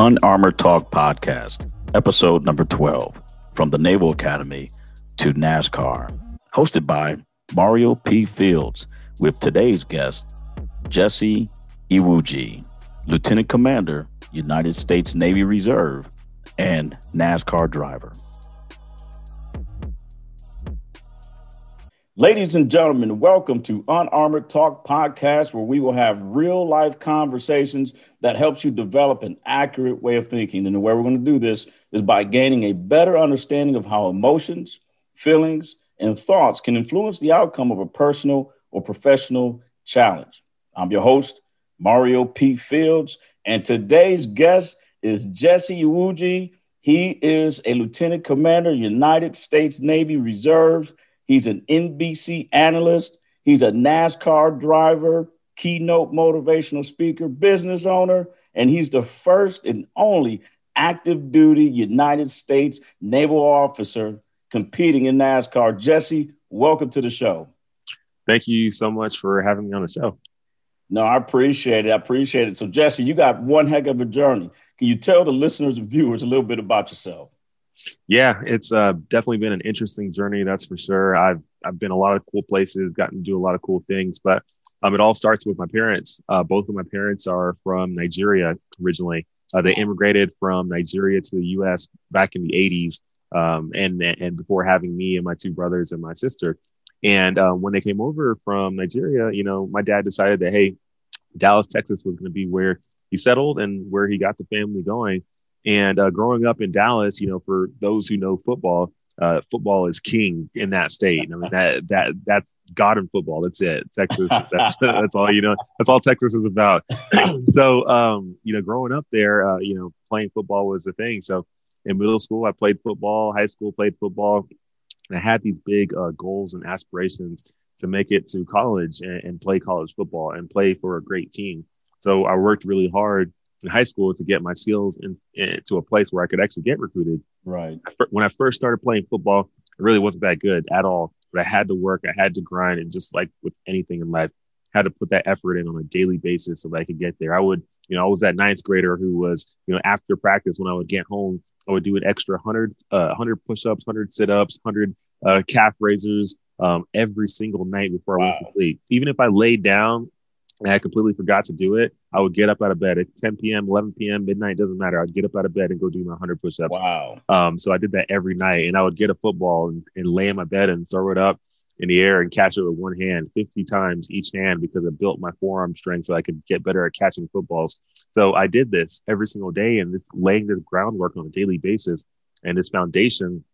Unarmored Talk Podcast, episode number 12, from the Naval Academy to NASCAR, hosted by Mario P. Fields, with today's guest, Jesse Iwuji, Lieutenant Commander, United States Navy Reserve, and NASCAR driver. Ladies and gentlemen, welcome to Unarmored Talk podcast, where we will have real life conversations that helps you develop an accurate way of thinking. And the way we're going to do this is by gaining a better understanding of how emotions, feelings, and thoughts can influence the outcome of a personal or professional challenge. I'm your host, Mario P. Fields, and today's guest is Jesse Iwuji. He is a lieutenant commander, United States Navy Reserves He's an NBC analyst. He's a NASCAR driver, keynote motivational speaker, business owner, and he's the first and only active duty United States naval officer competing in NASCAR. Jesse, welcome to the show. Thank you so much for having me on the show. No, I appreciate it. I appreciate it. So, Jesse, you got one heck of a journey. Can you tell the listeners and viewers a little bit about yourself? Yeah, it's uh, definitely been an interesting journey. That's for sure. I've I've been a lot of cool places, gotten to do a lot of cool things, but um, it all starts with my parents. Uh, both of my parents are from Nigeria originally. Uh, they immigrated from Nigeria to the U.S. back in the '80s, um, and and before having me and my two brothers and my sister. And uh, when they came over from Nigeria, you know, my dad decided that hey, Dallas, Texas was going to be where he settled and where he got the family going. And uh, growing up in Dallas, you know, for those who know football, uh, football is king in that state. And I mean that that that's God in football. That's it. Texas. That's that's all you know. That's all Texas is about. so um, you know, growing up there, uh, you know, playing football was the thing. So in middle school, I played football. High school, played football. And I had these big uh, goals and aspirations to make it to college and, and play college football and play for a great team. So I worked really hard in high school to get my skills in, in, to a place where I could actually get recruited. Right. When I first started playing football, it really wasn't that good at all. But I had to work, I had to grind, and just like with anything in life, had to put that effort in on a daily basis so that I could get there. I would, you know, I was that ninth grader who was, you know, after practice when I would get home, I would do an extra hundred, uh, hundred push-ups, hundred sit-ups, hundred uh, calf raisers um, every single night before wow. I went to sleep. Even if I laid down and I completely forgot to do it, I would get up out of bed at 10 p.m., 11 p.m., midnight, doesn't matter. I'd get up out of bed and go do my 100 push ups. Wow. Um, so I did that every night and I would get a football and, and lay in my bed and throw it up in the air and catch it with one hand 50 times each hand because I built my forearm strength so I could get better at catching footballs. So I did this every single day and this laying this groundwork on a daily basis and this foundation.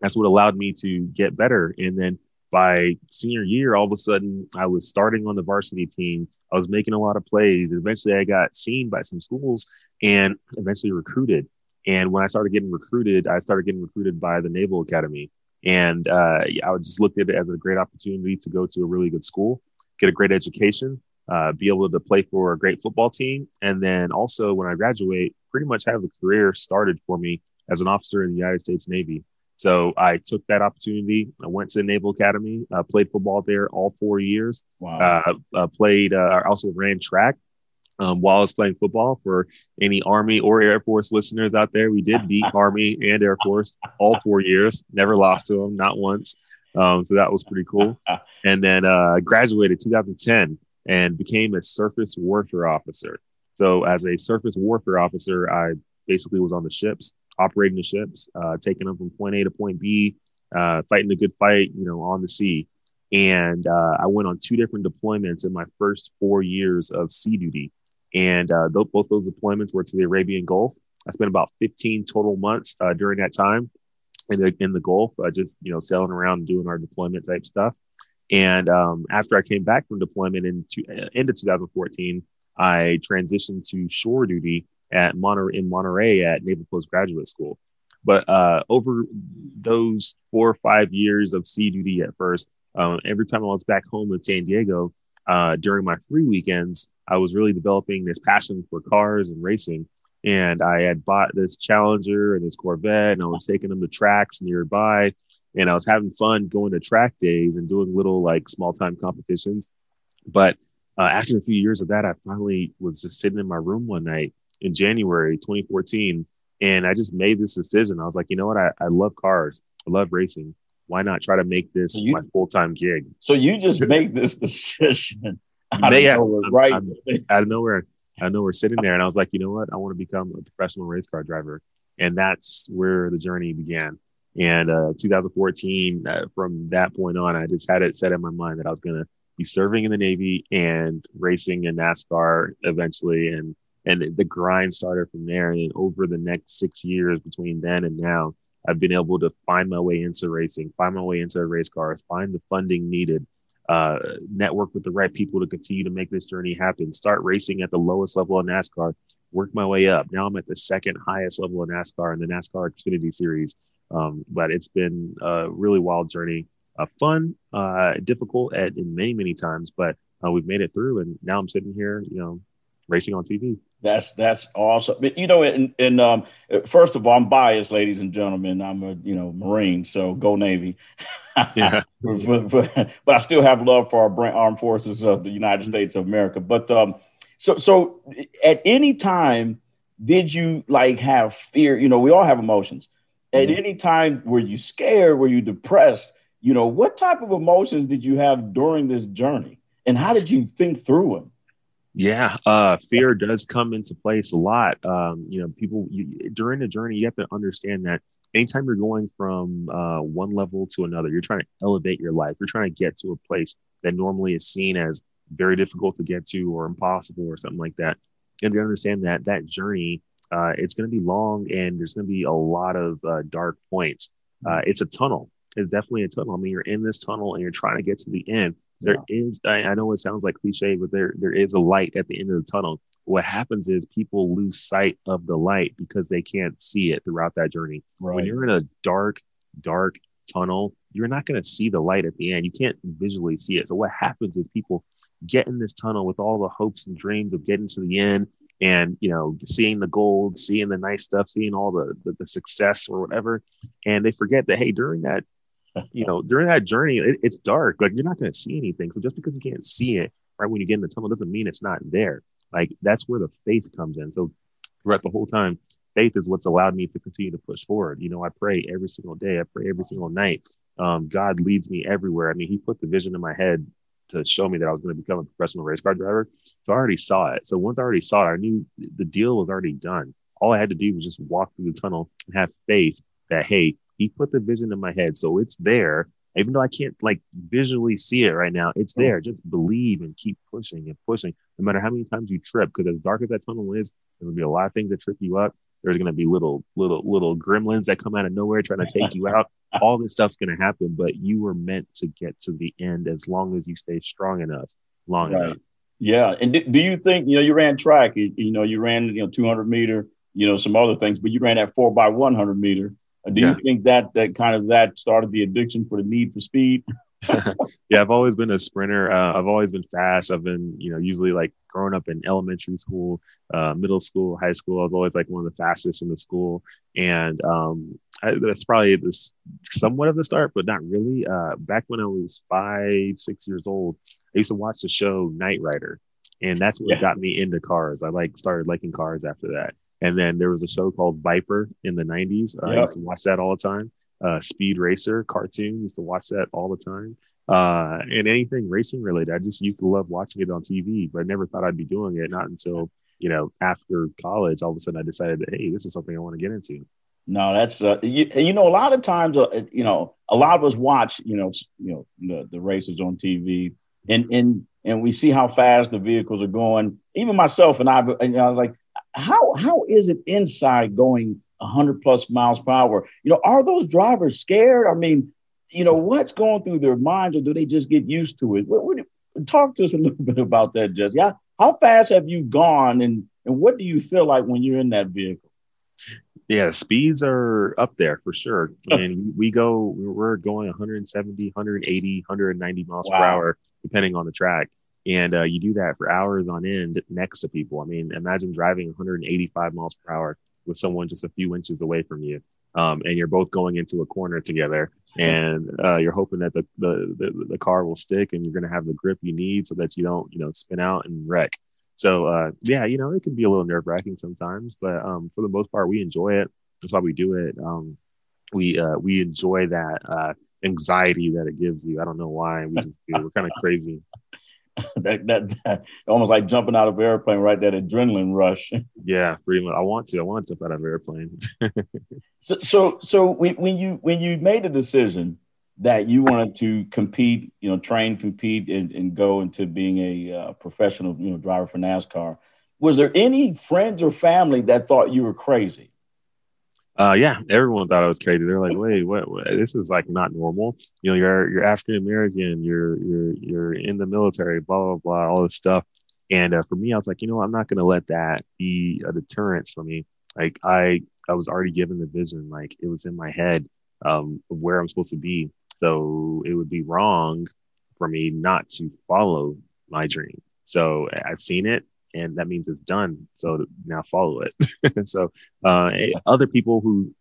That's what allowed me to get better. And then by senior year, all of a sudden I was starting on the varsity team. I was making a lot of plays. Eventually I got seen by some schools and eventually recruited. And when I started getting recruited, I started getting recruited by the Naval Academy. And uh, I just looked at it as a great opportunity to go to a really good school, get a great education, uh, be able to play for a great football team. And then also when I graduate, pretty much have a career started for me as an officer in the United States Navy. So I took that opportunity. I went to the Naval Academy, uh, played football there all four years. Wow. Uh, uh, played, uh, also ran track um, while I was playing football. For any Army or Air Force listeners out there, we did beat Army and Air Force all four years. Never lost to them, not once. Um, so that was pretty cool. And then uh, graduated 2010 and became a surface warfare officer. So as a surface warfare officer, I basically was on the ships operating the ships, uh, taking them from point A to point B, uh, fighting a good fight, you know, on the sea. And uh, I went on two different deployments in my first four years of sea duty. And uh, th- both those deployments were to the Arabian Gulf. I spent about 15 total months uh, during that time in the, in the Gulf, uh, just, you know, sailing around doing our deployment type stuff. And um, after I came back from deployment in two, into 2014, I transitioned to shore duty at Monterey in Monterey at Naval Postgraduate School. But uh, over those four or five years of sea duty at first, uh, every time I was back home in San Diego uh, during my free weekends, I was really developing this passion for cars and racing. And I had bought this Challenger and this Corvette, and I was taking them to tracks nearby. And I was having fun going to track days and doing little like small time competitions. But uh, after a few years of that, I finally was just sitting in my room one night in January 2014. And I just made this decision. I was like, you know what? I, I love cars. I love racing. Why not try to make this you, my full time gig? So you just make this decision out, of nowhere, right? I'm, I'm, out of nowhere. I know we're sitting there, and I was like, you know what? I want to become a professional race car driver, and that's where the journey began. And uh, 2014, uh, from that point on, I just had it set in my mind that I was going to be serving in the Navy and racing in NASCAR eventually, and and the grind started from there. And over the next six years between then and now, I've been able to find my way into racing, find my way into a race cars, find the funding needed, uh, network with the right people to continue to make this journey happen. Start racing at the lowest level of NASCAR, work my way up. Now I'm at the second highest level of NASCAR in the NASCAR Xfinity Series. Um, but it's been a really wild journey, uh, fun, uh, difficult at in many many times, but uh, we've made it through, and now I'm sitting here, you know, racing on TV. That's that's awesome. But you know, and, and um, first of all, I'm biased, ladies and gentlemen. I'm a you know Marine, so go Navy. Yeah. but, but, but, I still have love for our armed forces of the United States of America. But um, so so at any time, did you like have fear? You know, we all have emotions. At mm-hmm. any time, were you scared? Were you depressed? You know, what type of emotions did you have during this journey, and how did you think through them? Yeah, uh, fear does come into place a lot. Um, you know, people you, during the journey, you have to understand that anytime you're going from uh, one level to another, you're trying to elevate your life. You're trying to get to a place that normally is seen as very difficult to get to or impossible or something like that. And to understand that that journey, uh, it's going to be long and there's going to be a lot of uh, dark points. Uh, it's a tunnel. It's definitely a tunnel. I mean, you're in this tunnel and you're trying to get to the end there yeah. is, I, I, know it sounds like cliche, but there there is a light at the end of the tunnel. What happens is people lose sight of the light because they can't see it throughout that journey. Right. When you're in a dark, dark tunnel, you're not going to see the light at the end. You can't visually see it. So what happens is people get in this tunnel with all the hopes and dreams of getting to the end and you know seeing the gold seeing the nice stuff seeing all the, the, the success or whatever and they forget that hey during that you know, during that journey, it, it's dark. Like you're not going to see anything. So just because you can't see it right when you get in the tunnel doesn't mean it's not there. Like that's where the faith comes in. So throughout the whole time, faith is what's allowed me to continue to push forward. You know, I pray every single day. I pray every single night. Um, God leads me everywhere. I mean, He put the vision in my head to show me that I was going to become a professional race car driver. So I already saw it. So once I already saw it, I knew the deal was already done. All I had to do was just walk through the tunnel and have faith that, hey, he put the vision in my head. So it's there. Even though I can't like visually see it right now, it's mm-hmm. there. Just believe and keep pushing and pushing, no matter how many times you trip. Because as dark as that tunnel is, there's gonna be a lot of things that trip you up. There's gonna be little, little, little gremlins that come out of nowhere trying to take you out. All this stuff's gonna happen, but you were meant to get to the end as long as you stay strong enough, long right. enough. Yeah, and do, do you think you know you ran track? You, you know, you ran you know 200 meter, you know, some other things, but you ran that four by 100 meter. Do you think that that kind of that started the addiction for the need for speed? yeah, I've always been a sprinter. Uh, I've always been fast. I've been, you know, usually like growing up in elementary school, uh, middle school, high school. I was always like one of the fastest in the school, and um, I, that's probably this somewhat of the start, but not really. Uh, back when I was five, six years old, I used to watch the show Knight Rider, and that's what yeah. got me into cars. I like started liking cars after that. And then there was a show called Viper in the 90s. Uh, yep. I used to watch that all the time. Uh, Speed Racer cartoon, used to watch that all the time. Uh, and anything racing related, I just used to love watching it on TV, but I never thought I'd be doing it. Not until, you know, after college, all of a sudden I decided that, hey, this is something I want to get into. No, that's uh, you, you know a lot of times uh, you know a lot of us watch you know you know the, the races on TV and and and we see how fast the vehicles are going. Even myself and I, you know, I was like, how how is it inside going 100 plus miles per hour? You know, are those drivers scared? I mean, you know, what's going through their minds, or do they just get used to it? What, what, talk to us a little bit about that, Jesse. How, how fast have you gone, and and what do you feel like when you're in that vehicle? Yeah, speeds are up there for sure. I mean, we go, we're going 170, 180, 190 miles wow. per hour, depending on the track and uh, you do that for hours on end next to people. I mean, imagine driving 185 miles per hour with someone just a few inches away from you, um, and you're both going into a corner together, and uh, you're hoping that the, the, the the car will stick and you're going to have the grip you need so that you don't you know spin out and wreck. So uh, yeah, you know, it can be a little nerve wracking sometimes, but um, for the most part, we enjoy it. That's why we do it. Um, we uh, we enjoy that uh, anxiety that it gives you. I don't know why. We just do. We're kind of crazy. that, that, that almost like jumping out of an airplane, right? That adrenaline rush. yeah, pretty much. I want to. I want to jump out of an airplane. so, so, so when, when you when you made the decision that you wanted to compete, you know, train, compete, and, and go into being a uh, professional, you know, driver for NASCAR, was there any friends or family that thought you were crazy? Uh, yeah, everyone thought I was crazy. They're like, "Wait, what, what? This is like not normal." You know, you're you're African American, you're you're you're in the military, blah blah blah, all this stuff. And uh, for me, I was like, you know, I'm not going to let that be a deterrence for me. Like I I was already given the vision, like it was in my head um, where I'm supposed to be. So it would be wrong for me not to follow my dream. So I've seen it and that means it's done. So now follow it. so uh, other people who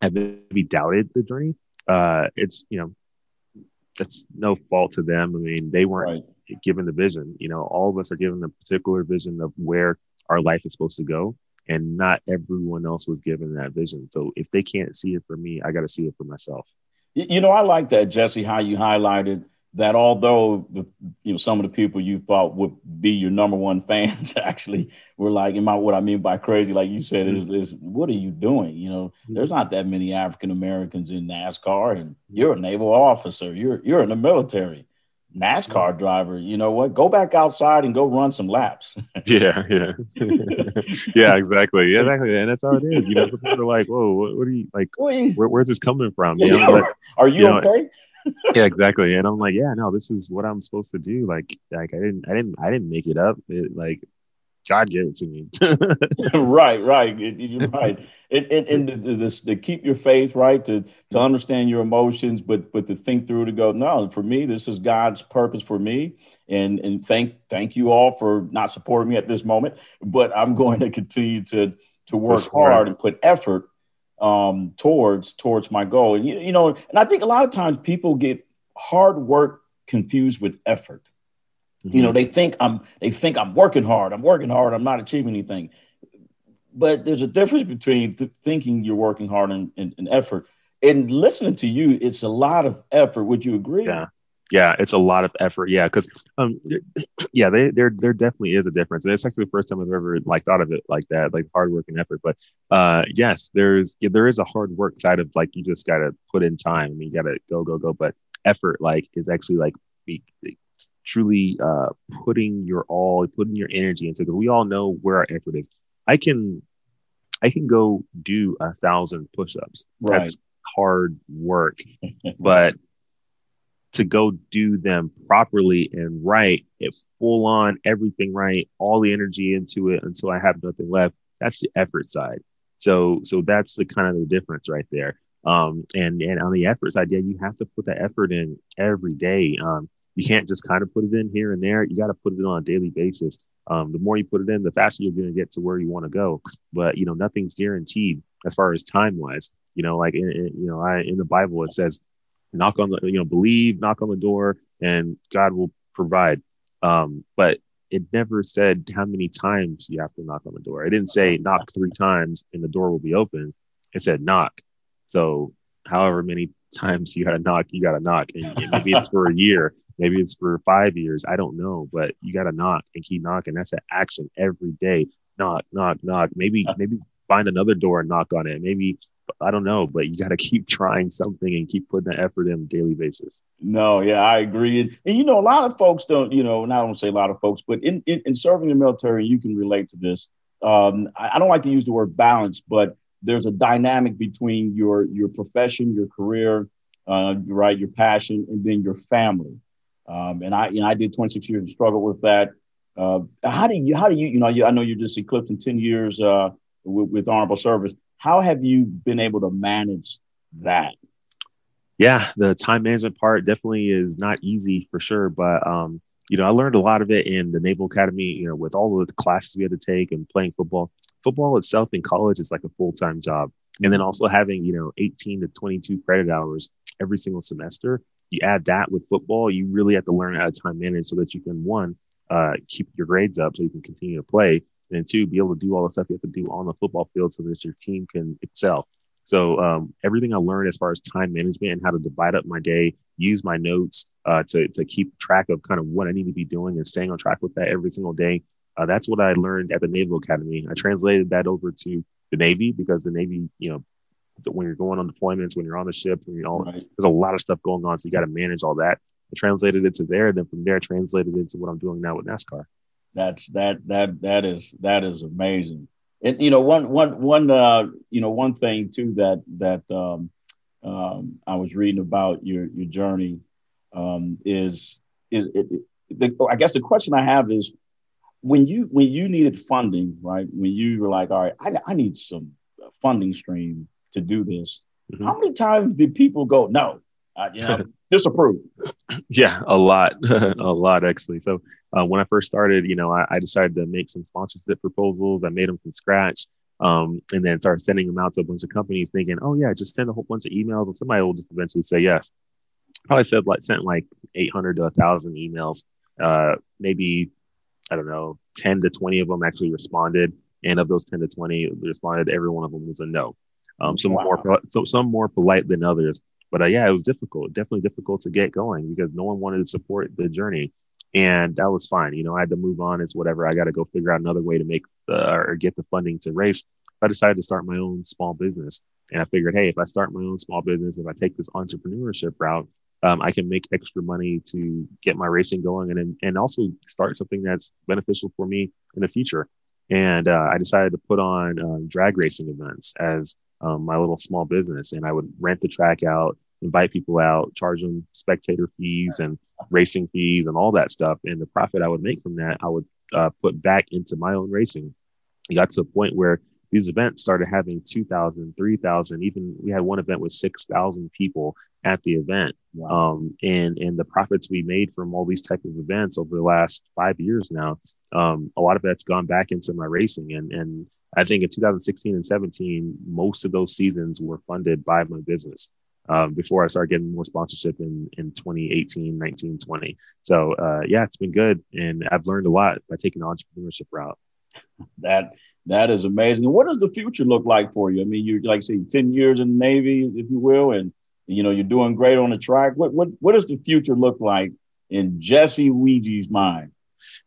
have maybe doubted the journey, uh, it's you know, that's no fault to them. I mean, they weren't right. given the vision. You know, all of us are given a particular vision of where our life is supposed to go, and not everyone else was given that vision. So if they can't see it for me, I got to see it for myself. You know, I like that, Jesse. How you highlighted that although the you know some of the people you thought would be your number one fans actually were like, "Am I what I mean by crazy?" Like you said, mm-hmm. is, is what are you doing? You know, mm-hmm. there's not that many African Americans in NASCAR, and you're a naval officer. You're you're in the military. NASCAR driver, you know what? Go back outside and go run some laps. yeah, yeah, yeah, exactly, yeah, exactly, and that's how it is. You know, people are like, "Whoa, what, what are you like? Where, where's this coming from?" You know, like, are you, you know, okay? Yeah, exactly. And I'm like, yeah, no, this is what I'm supposed to do. Like, like I didn't, I didn't, I didn't make it up. It, like, God gave it to me. right, right. You're right. And, and, and to, to, to, keep your faith, right? To to understand your emotions, but but to think through to go, no, for me, this is God's purpose for me. And and thank thank you all for not supporting me at this moment, but I'm going to continue to to work hard and put effort um, towards towards my goal. And you, you know, and I think a lot of times people get hard work confused with effort. Mm-hmm. You know, they think I'm they think I'm working hard. I'm working hard. I'm not achieving anything. But there's a difference between th- thinking you're working hard and, and, and effort. And listening to you, it's a lot of effort. Would you agree? Yeah yeah, it's a lot of effort. Yeah, because um, yeah, they, there there definitely is a difference, and it's actually the first time I've ever like thought of it like that, like hard work and effort. But uh, yes, there's yeah, there is a hard work side of like you just got to put in time. I mean, you got to go go go. But effort like is actually like be, truly uh, putting your all, putting your energy into. Because we all know where our effort is. I can I can go do a thousand push-ups. Right. That's hard work, but to go do them properly and right, it full on everything right, all the energy into it until I have nothing left. That's the effort side. So so that's the kind of the difference right there. Um, and and on the effort side, yeah, you have to put that effort in every day. Um, you can't just kind of put it in here and there. You got to put it on a daily basis. Um, the more you put it in, the faster you're going to get to where you want to go. But you know, nothing's guaranteed as far as time wise. You know, like in, in, you know, I, in the Bible it says knock on the you know believe knock on the door and god will provide. Um but it never said how many times you have to knock on the door. It didn't say knock three times and the door will be open. It said knock. So however many times you gotta knock you gotta knock. And, and maybe it's for a year maybe it's for five years i don't know but you gotta knock and keep knocking. That's an action every day. Knock knock knock. Maybe maybe find another door and knock on it. Maybe I don't know, but you got to keep trying something and keep putting the effort in on a daily basis. No, yeah, I agree. And, and, you know, a lot of folks don't, you know, and I don't say a lot of folks, but in, in, in serving the military, you can relate to this. Um, I, I, don't like to use the word balance, but there's a dynamic between your your profession, your career, uh, right, your passion, and then your family. Um, and I, you know, I did 26 years and struggle with that. Uh, how do you, how do you, you know, I know you're just eclipsing 10 years uh, with, with honorable service how have you been able to manage that? Yeah, the time management part definitely is not easy for sure, but um, you know, I learned a lot of it in the Naval Academy. You know, with all the classes we had to take and playing football. Football itself in college is like a full time job, and then also having you know 18 to 22 credit hours every single semester. You add that with football, you really have to learn how to time manage so that you can one uh, keep your grades up so you can continue to play, and two, be able to do all the stuff you have to do on the football field so that your team can excel. So um, everything I learned as far as time management and how to divide up my day, use my notes uh, to to keep track of kind of what I need to be doing and staying on track with that every single day. Uh, that's what I learned at the Naval Academy. I translated that over to the Navy because the Navy, you know, when you're going on deployments, when you're on the ship, you know, right. there's a lot of stuff going on, so you got to manage all that. I translated it to there, then from there, I translated it into what I'm doing now with NASCAR. That's that that that is that is amazing. And you know, one one one uh, you know one thing too that that um, um, I was reading about your your journey um, is is it, the, I guess the question I have is when you when you needed funding, right? When you were like, all right, I, I need some funding stream to do this. Mm-hmm. How many times did people go, no, uh, you know, disapprove? Yeah, a lot, a lot actually. So uh, when I first started, you know, I, I, decided to make some sponsorship proposals. I made them from scratch. Um, and then started sending them out to a bunch of companies thinking, oh yeah, just send a whole bunch of emails and somebody will just eventually say yes. Probably said like sent like 800 to a thousand emails. Uh, maybe, I don't know, 10 to 20 of them actually responded. And of those 10 to 20 responded, every one of them was a no. Um, some wow. more, so some more polite than others. But uh, yeah, it was difficult, definitely difficult to get going because no one wanted to support the journey. And that was fine. You know, I had to move on. It's whatever. I got to go figure out another way to make the, or get the funding to race. I decided to start my own small business. And I figured, hey, if I start my own small business, if I take this entrepreneurship route, um, I can make extra money to get my racing going and and also start something that's beneficial for me in the future. And uh, I decided to put on uh, drag racing events as um, my little small business, and I would rent the track out, invite people out, charge them spectator fees and racing fees and all that stuff. And the profit I would make from that, I would uh, put back into my own racing. It got to a point where these events started having 2,000, 3,000, even we had one event with 6,000 people at the event. Wow. Um, and, and the profits we made from all these type of events over the last five years now, um, a lot of that's gone back into my racing. And, and I think in 2016 and 17, most of those seasons were funded by my business. Um, before I started getting more sponsorship in, in 2018, 19, 20. So, uh, yeah, it's been good. And I've learned a lot by taking the entrepreneurship route. That that is amazing. What does the future look like for you? I mean, you like say 10 years in the Navy, if you will, and you know, you're doing great on the track. What what what does the future look like in Jesse Iwuji's mind?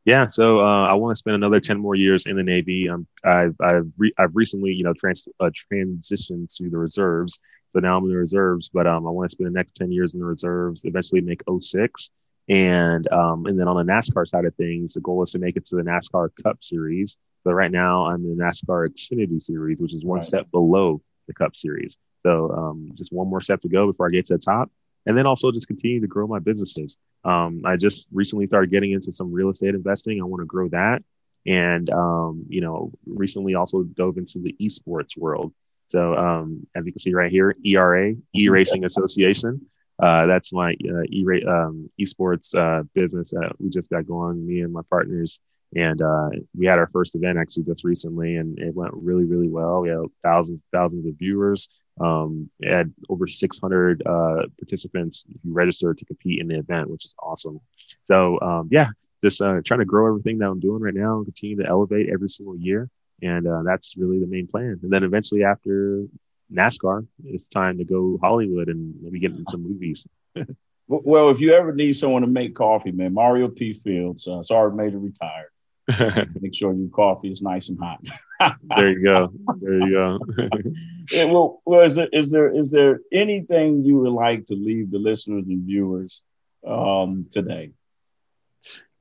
Yeah, so uh, I want to spend another 10 more years in the Navy. Um, I've I've, re- I've recently, you know, trans- uh, transitioned to the reserves. So now I'm in the reserves, but um, I want to spend the next 10 years in the reserves, eventually make 06. And um, and then on the NASCAR side of things, the goal is to make it to the NASCAR Cup Series. So right now I'm in the NASCAR Xfinity Series, which is one right. step below the Cup Series. So um, just one more step to go before I get to the top. And then also just continue to grow my businesses. Um, I just recently started getting into some real estate investing. I want to grow that. And, um, you know, recently also dove into the esports world. So um, as you can see right here, ERA, E Racing Association. Uh, that's my uh, e um, esports uh, business that we just got going. Me and my partners, and uh, we had our first event actually just recently, and it went really, really well. We had thousands, thousands of viewers. Um, had over 600 uh, participants who registered to compete in the event, which is awesome. So um, yeah, just uh, trying to grow everything that I'm doing right now and continue to elevate every single year. And uh, that's really the main plan. And then eventually after NASCAR, it's time to go Hollywood and maybe get in some movies. well, if you ever need someone to make coffee, man, Mario P. Fields, uh, sorry, major retired. Make sure your coffee is nice and hot. there you go. There you go. yeah, well, well, is there is there is there anything you would like to leave the listeners and viewers um, today?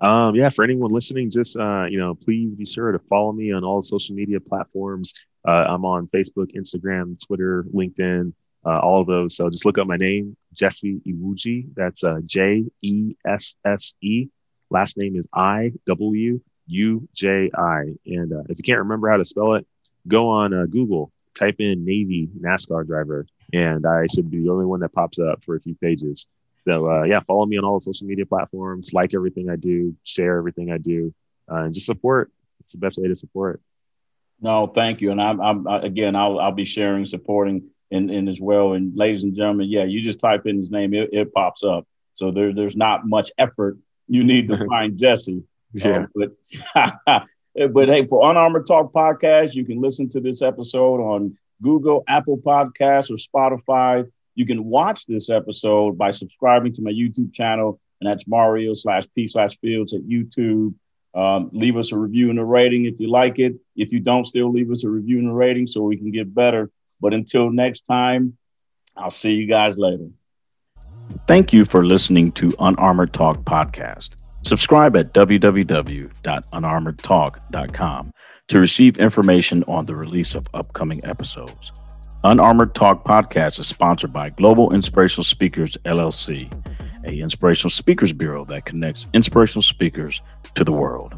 Um, yeah, for anyone listening, just uh, you know, please be sure to follow me on all the social media platforms. Uh, I'm on Facebook, Instagram, Twitter, LinkedIn, uh, all of those. So just look up my name, Jesse Iwuji. That's uh, J E S S E. Last name is I W U J I. And uh, if you can't remember how to spell it, go on uh, Google, type in Navy NASCAR driver, and I should be the only one that pops up for a few pages. So uh, yeah, follow me on all the social media platforms, like everything I do, share everything I do, uh, and just support. It's the best way to support. No, thank you. And I'm, I'm again, I'll, I'll be sharing, supporting, and, in as well. And ladies and gentlemen, yeah, you just type in his name, it, it pops up. So there, there's not much effort you need to find Jesse. Yeah. Um, but but hey, for Unarmored Talk podcast, you can listen to this episode on Google, Apple Podcasts, or Spotify. You can watch this episode by subscribing to my YouTube channel, and that's Mario slash P slash Fields at YouTube. Um, leave us a review and a rating if you like it. If you don't, still leave us a review and a rating so we can get better. But until next time, I'll see you guys later. Thank you for listening to Unarmored Talk podcast. Subscribe at www.unarmoredtalk.com to receive information on the release of upcoming episodes. Unarmored Talk podcast is sponsored by Global Inspirational Speakers LLC, a inspirational speakers bureau that connects inspirational speakers to the world.